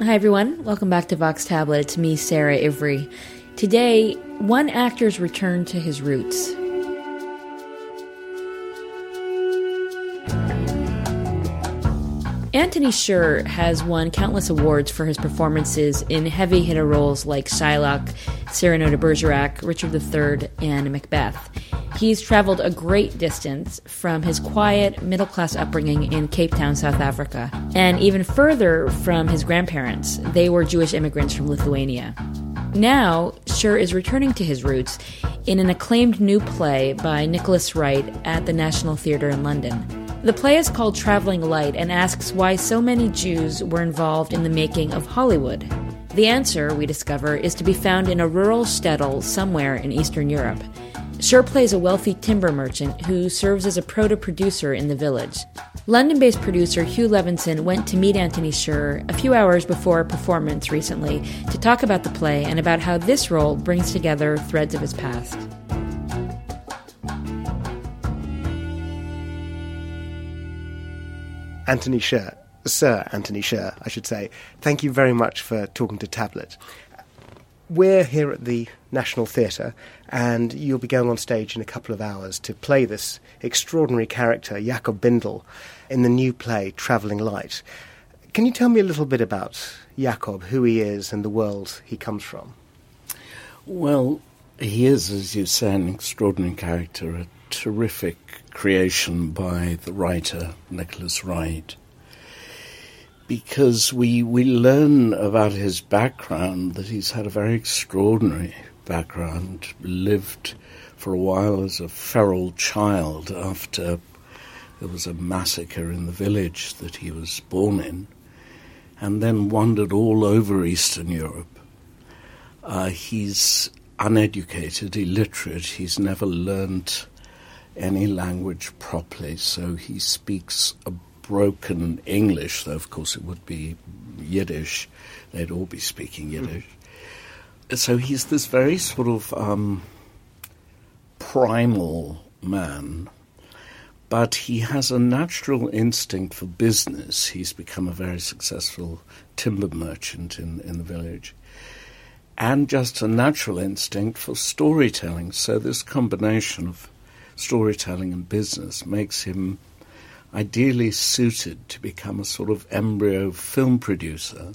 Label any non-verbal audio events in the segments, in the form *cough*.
Hi, everyone. Welcome back to Vox Tablet. It's me, Sarah Ivry. Today, one actor's return to his roots. Antony Sher has won countless awards for his performances in heavy hitter roles like Shylock, Cyrano de Bergerac, Richard III, and Macbeth. He's traveled a great distance from his quiet, middle class upbringing in Cape Town, South Africa, and even further from his grandparents. They were Jewish immigrants from Lithuania. Now, Sher is returning to his roots in an acclaimed new play by Nicholas Wright at the National Theatre in London. The play is called Traveling Light and asks why so many Jews were involved in the making of Hollywood. The answer, we discover, is to be found in a rural shtetl somewhere in Eastern Europe. Sher plays a wealthy timber merchant who serves as a proto producer in the village. London based producer Hugh Levinson went to meet Antony Sher a few hours before a performance recently to talk about the play and about how this role brings together threads of his past. Antony Sher, Sir Antony Sher, I should say, thank you very much for talking to Tablet. We're here at the National Theatre, and you'll be going on stage in a couple of hours to play this extraordinary character, Jakob Bindel, in the new play Travelling Light. Can you tell me a little bit about Jakob, who he is, and the world he comes from? Well, he is, as you say, an extraordinary character, terrific creation by the writer Nicholas Wright because we we learn about his background that he's had a very extraordinary background, lived for a while as a feral child after there was a massacre in the village that he was born in, and then wandered all over Eastern Europe. Uh, he's uneducated, illiterate, he's never learnt any language properly, so he speaks a broken English, though of course it would be Yiddish. They'd all be speaking hmm. Yiddish. Mm. So he's this very sort of um, primal man, but he has a natural instinct for business. He's become a very successful timber merchant in, in the village. And just a natural instinct for storytelling. So, this combination of storytelling and business makes him ideally suited to become a sort of embryo film producer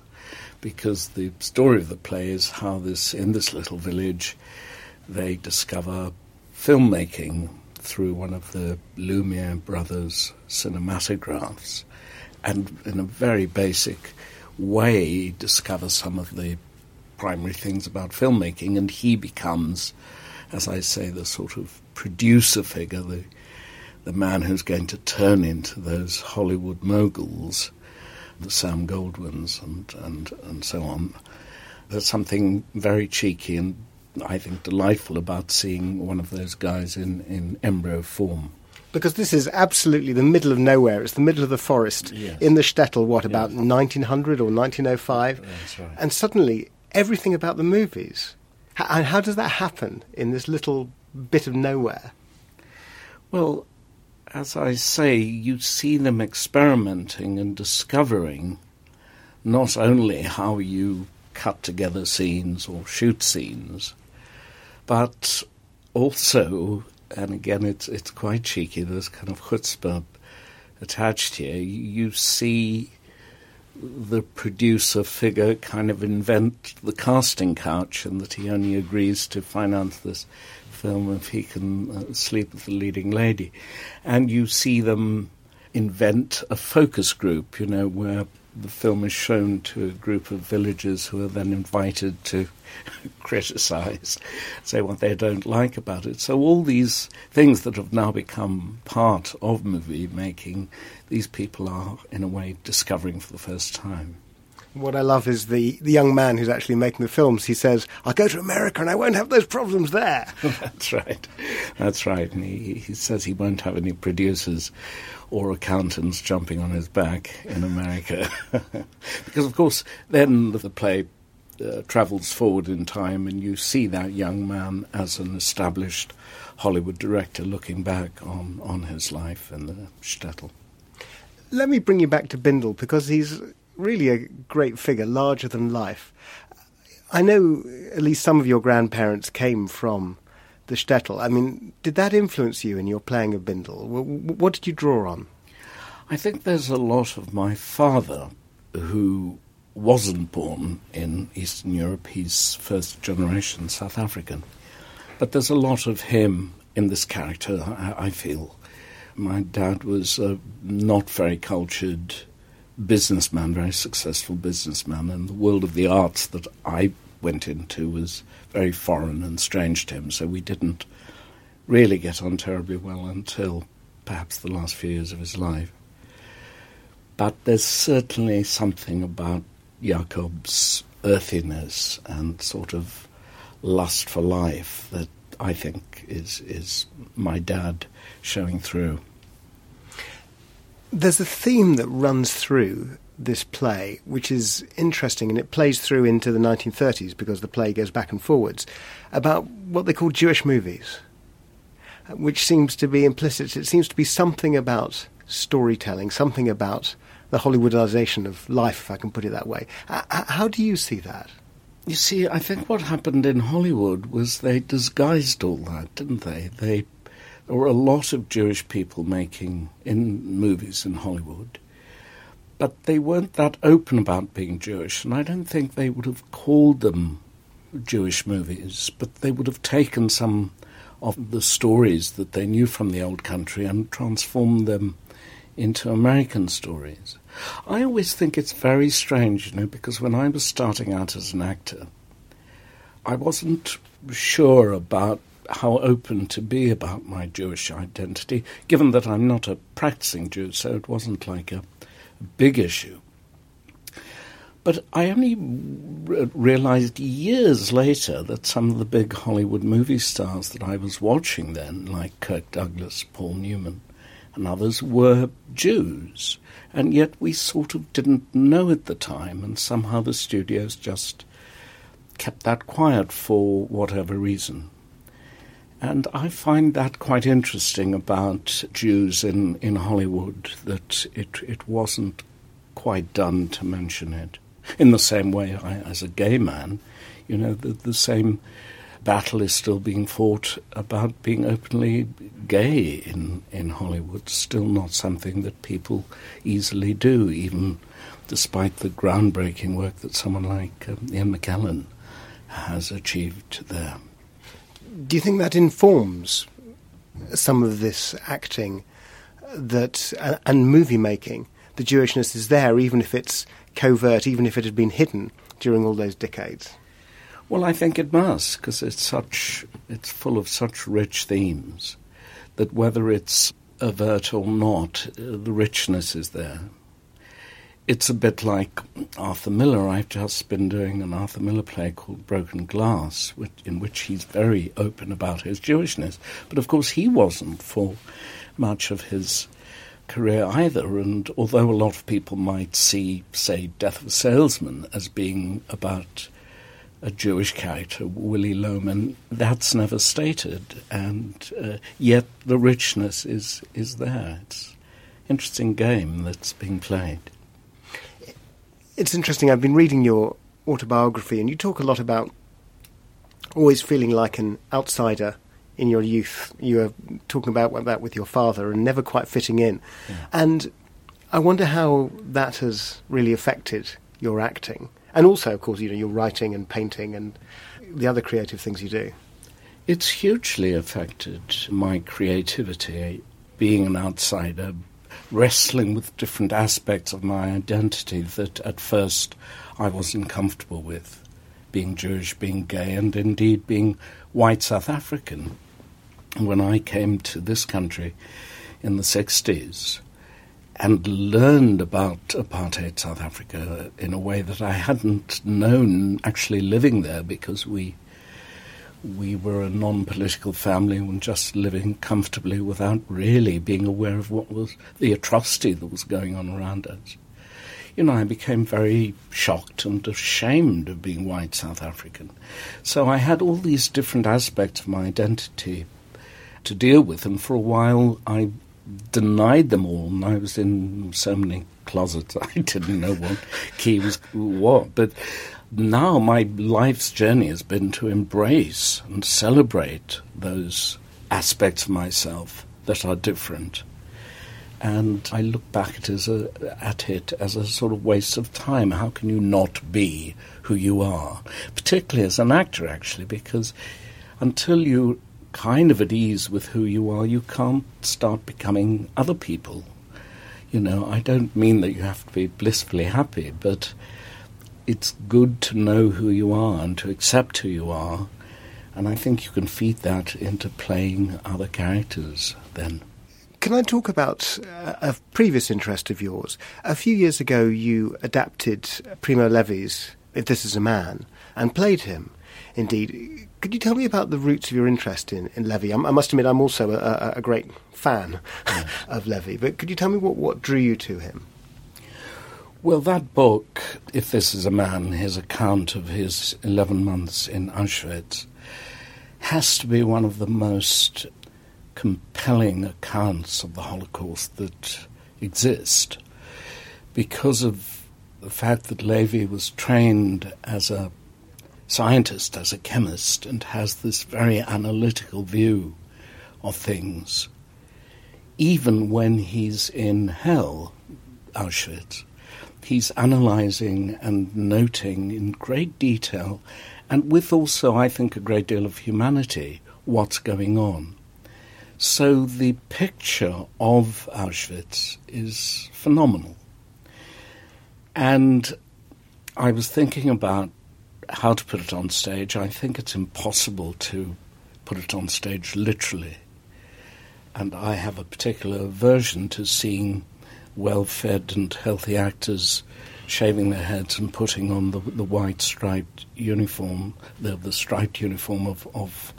because the story of the play is how this in this little village they discover filmmaking through one of the Lumiere brothers cinematographs and in a very basic way discover some of the primary things about filmmaking and he becomes as I say the sort of producer figure the the man who's going to turn into those Hollywood moguls, the Sam Goldwyns and, and, and so on. There's something very cheeky and I think delightful about seeing one of those guys in, in embryo form. Because this is absolutely the middle of nowhere. It's the middle of the forest yes. in the shtetl, what, about yes. 1900 or 1905? Right. And suddenly, everything about the movies. And how does that happen in this little bit of nowhere? Well, as I say, you see them experimenting and discovering not only how you cut together scenes or shoot scenes, but also, and again, it's it's quite cheeky. There's kind of chutzpah attached here. You see the producer figure kind of invent the casting couch, and that he only agrees to finance this film if he can uh, sleep with the leading lady. And you see them invent a focus group, you know, where the film is shown to a group of villagers who are then invited to *laughs* criticize, say what they don't like about it. So all these things that have now become part of movie making, these people are in a way discovering for the first time. What I love is the, the young man who's actually making the films. He says, I'll go to America and I won't have those problems there. *laughs* That's right. That's right. And he, he says he won't have any producers or accountants jumping on his back in America. *laughs* because, of course, then the play uh, travels forward in time and you see that young man as an established Hollywood director looking back on, on his life in the shtetl. Let me bring you back to Bindel because he's really a great figure, larger than life. I know at least some of your grandparents came from the shtetl. I mean, did that influence you in your playing of Bindel? What did you draw on? I think there's a lot of my father who wasn't born in Eastern Europe. He's first generation South African. But there's a lot of him in this character, I, feel. My dad was a not very cultured businessman, very successful businessman, and the world of the arts that I went into was very foreign and strange to him, so we didn't really get on terribly well until perhaps the last few years of his life. But there's certainly something about Jacob's earthiness and sort of lust for life that I think is is my dad showing through. There's a theme that runs through this play, which is interesting, and it plays through into the 1930s because the play goes back and forwards, about what they call Jewish movies, which seems to be implicit. It seems to be something about storytelling, something about the Hollywoodization of life, if I can put it that way. Uh, uh, how do you see that? You see, I think what happened in Hollywood was they disguised all that, didn't they? They there were a lot of Jewish people making in movies in Hollywood, but they weren't that open about being Jewish, and I don't think they would have called them Jewish movies, but they would have taken some of the stories that they knew from the old country and transformed them into American stories. I always think it's very strange, you know, because when I was starting out as an actor, I wasn't sure about how open to be about my Jewish identity, given that I'm not a practicing Jew, so it wasn't like a, big issue. But I only re- realized years later that some of the big Hollywood movie stars that I was watching then, like Kirk Douglas, Paul Newman, and others, were Jews and yet we sort of didn't know at the time, and somehow the studios just kept that quiet for whatever reason. And I find that quite interesting about Jews in, in Hollywood, that it, it wasn't quite done to mention it. In the same way, I, as a gay man, you know, the, the same battle is still being fought about being openly gay in, in Hollywood. Still not something that people easily do, even despite the groundbreaking work that someone like um, Ian McKellen has achieved there. Do you think that informs some of this acting that uh, and movie making? The Jewishness is there, even if it's covert, even if it had been hidden during all those decades. Well, I think it must because it's such it's full of such rich themes that whether it's overt or not, uh, the richness is there. It's a bit like Arthur Miller. I've just been doing an Arthur Miller play called Broken Glass, which, in which he's very open about his Jewishness. But of course, he wasn't for much of his career either. And although a lot of people might see, say, Death of a Salesman as being about a Jewish character, Willy Loman. That's never stated, and uh, yet the richness is is there. It's an interesting game that's being played. It's interesting. I've been reading your autobiography, and you talk a lot about always feeling like an outsider in your youth. You were talking about that with your father and never quite fitting in, yeah. and I wonder how that has really affected your acting and also, of course, you know, your writing and painting and the other creative things you do. It's hugely affected my creativity, being an outsider, wrestling with different aspects of my identity that at first I wasn't comfortable with. Being Jewish, being gay, and indeed being white South African. When I came to this country in the 60s, and learned about apartheid South Africa in a way that I hadn't known actually living there because we we were a non-political family and just living comfortably without really being aware of what was the atrocity that was going on around us. You know, I became very shocked and ashamed of being white South African. So I had all these different aspects of my identity to deal with, and for a while I denied them all, and I was in so many closets *laughs* I didn't know what key was what. But now my life's journey has been to embrace and celebrate those aspects of myself that are different. And I look back at, a, at it as a sort of waste of time. How can you not be who you are? Particularly as an actor, actually, because until you're kind of at ease with who you are, you can't start becoming other people. You know, I don't mean that you have to be blissfully happy, but it's good to know who you are and to accept who you are. And I think you can feed that into playing other characters then. Can I talk about a previous interest of yours? A few years ago, you adapted Primo Levi's If This Is a Man and played him. Indeed, could you tell me about the roots of your interest in, in Levi? I, I must admit, I'm also a, a great fan yeah. *laughs* of Levi, but could you tell me what, what drew you to him? Well, that book, If This Is a Man, his account of his 11 months in Auschwitz, has to be one of the most compelling accounts of the Holocaust that exist because of the fact that Levi was trained as a scientist, as a chemist, and has this very analytical view of things. Even when he's in hell, Auschwitz, he's analyzing and noting in great detail, and with also, I think, a great deal of humanity, what's going on. So the picture of Auschwitz is phenomenal. And I was thinking about how to put it on stage. I think it's impossible to put it on stage literally. And I have a particular aversion to seeing well fed and healthy actors shaving their heads and putting on the, the white striped uniform, the, the striped uniform of, of,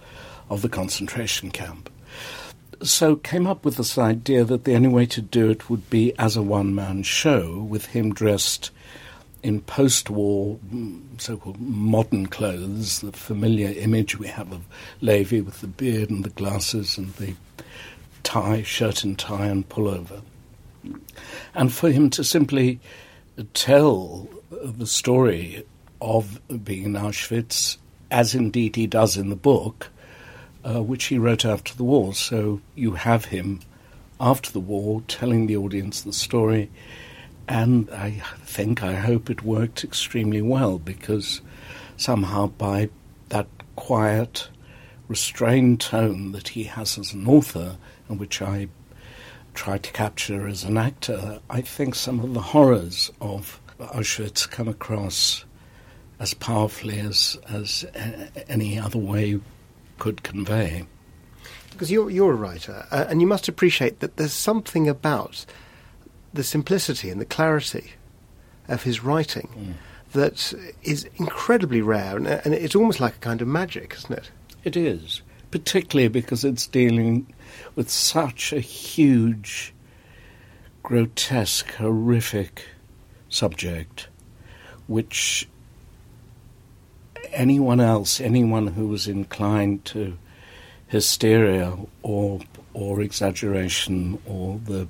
of the concentration camp. So came up with this idea that the only way to do it would be as a one man show with him dressed in post war mm, so called modern clothes, the familiar image we have of Levi with the beard and the glasses and the tie, shirt and tie and pullover. And for him to simply tell the story of being in Auschwitz, as indeed he does in the book, uh, which he wrote after the war. So you have him after the war telling the audience the story and I think, I hope it worked extremely well because somehow by that quiet, restrained tone that he has as an author, and which I try to capture as an actor, I think some of the horrors of Auschwitz come across as powerfully as, as any other way could convey. Because you're, you're a writer, uh, and you must appreciate that there's something about the simplicity and the clarity of his writing mm. that is incredibly rare, and, and it's almost like a kind of magic, isn't it? It is, particularly because it's dealing with such a huge, grotesque, horrific subject, which anyone else, anyone who was inclined to hysteria or or exaggeration or the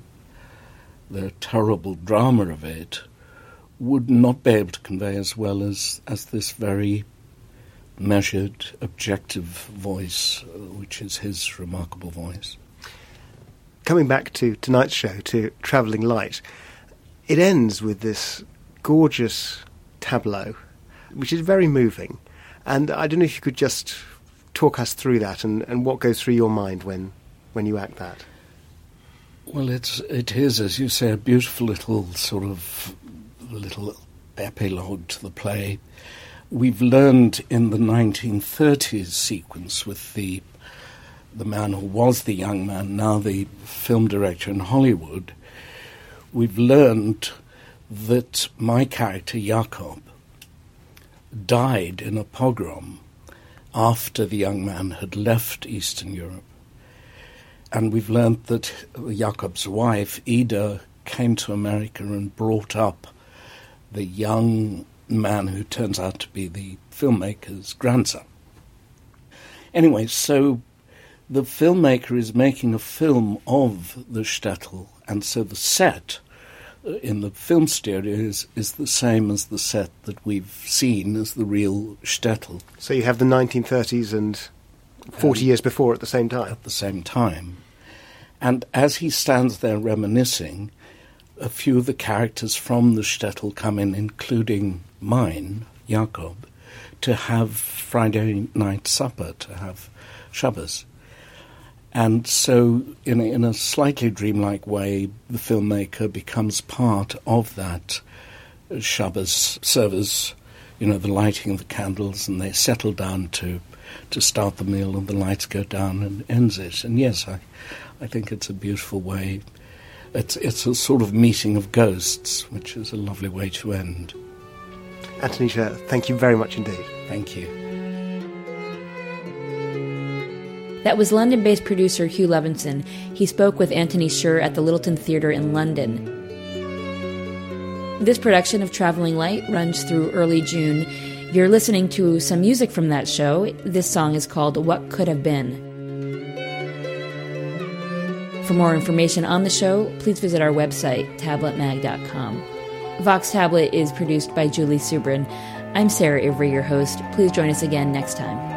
the terrible drama of it would not be able to convey as well as, as this very measured, objective voice, uh, which is his remarkable voice. Coming back to tonight's show, to Travelling Light, it ends with this gorgeous tableau, which is very moving. And I don't know if you could just talk us through that and, and what goes through your mind when, when you act that. Well, it's it is, as you say, a beautiful little sort of little epilogue to the play. We've learned in the 1930s sequence with the the man who was the young man, now the film director in Hollywood. We've learned that my character Jakob died in a pogrom after the young man had left Eastern Europe and we've learned that Jakob's wife, Ida, came to America and brought up the young man who turns out to be the filmmaker's grandson. Anyway, so the filmmaker is making a film of the shtetl, and so the set uh, in the film studio is, is the same as the set that we've seen as the real shtetl. So you have the 1930s and 40 um, years before at the same time? At the same time. And as he stands there reminiscing, a few of the characters from the shtetl come in, including mine, Jakob, to have Friday night supper, to have Shabbos. And so, in a, in a slightly dreamlike way, the filmmaker becomes part of that Shabbos service, you know, the lighting of the candles, and they settle down to, to start the meal, and the lights go down and ends it. And yes, I, I think it's a beautiful way. It's, it's a sort of meeting of ghosts, which is a lovely way to end. Antony Sher, thank you very much indeed. Thank you. That was London based producer Hugh Levinson. He spoke with Antony Sher at the Lyttelton Theatre in London. This production of Traveling Light runs through early June. You're listening to some music from that show. This song is called What Could Have Been. For more information on the show, please visit our website, tabletmag.com. Vox Tablet is produced by Julie Subrin. I'm Sarah Ivry, your host. Please join us again next time.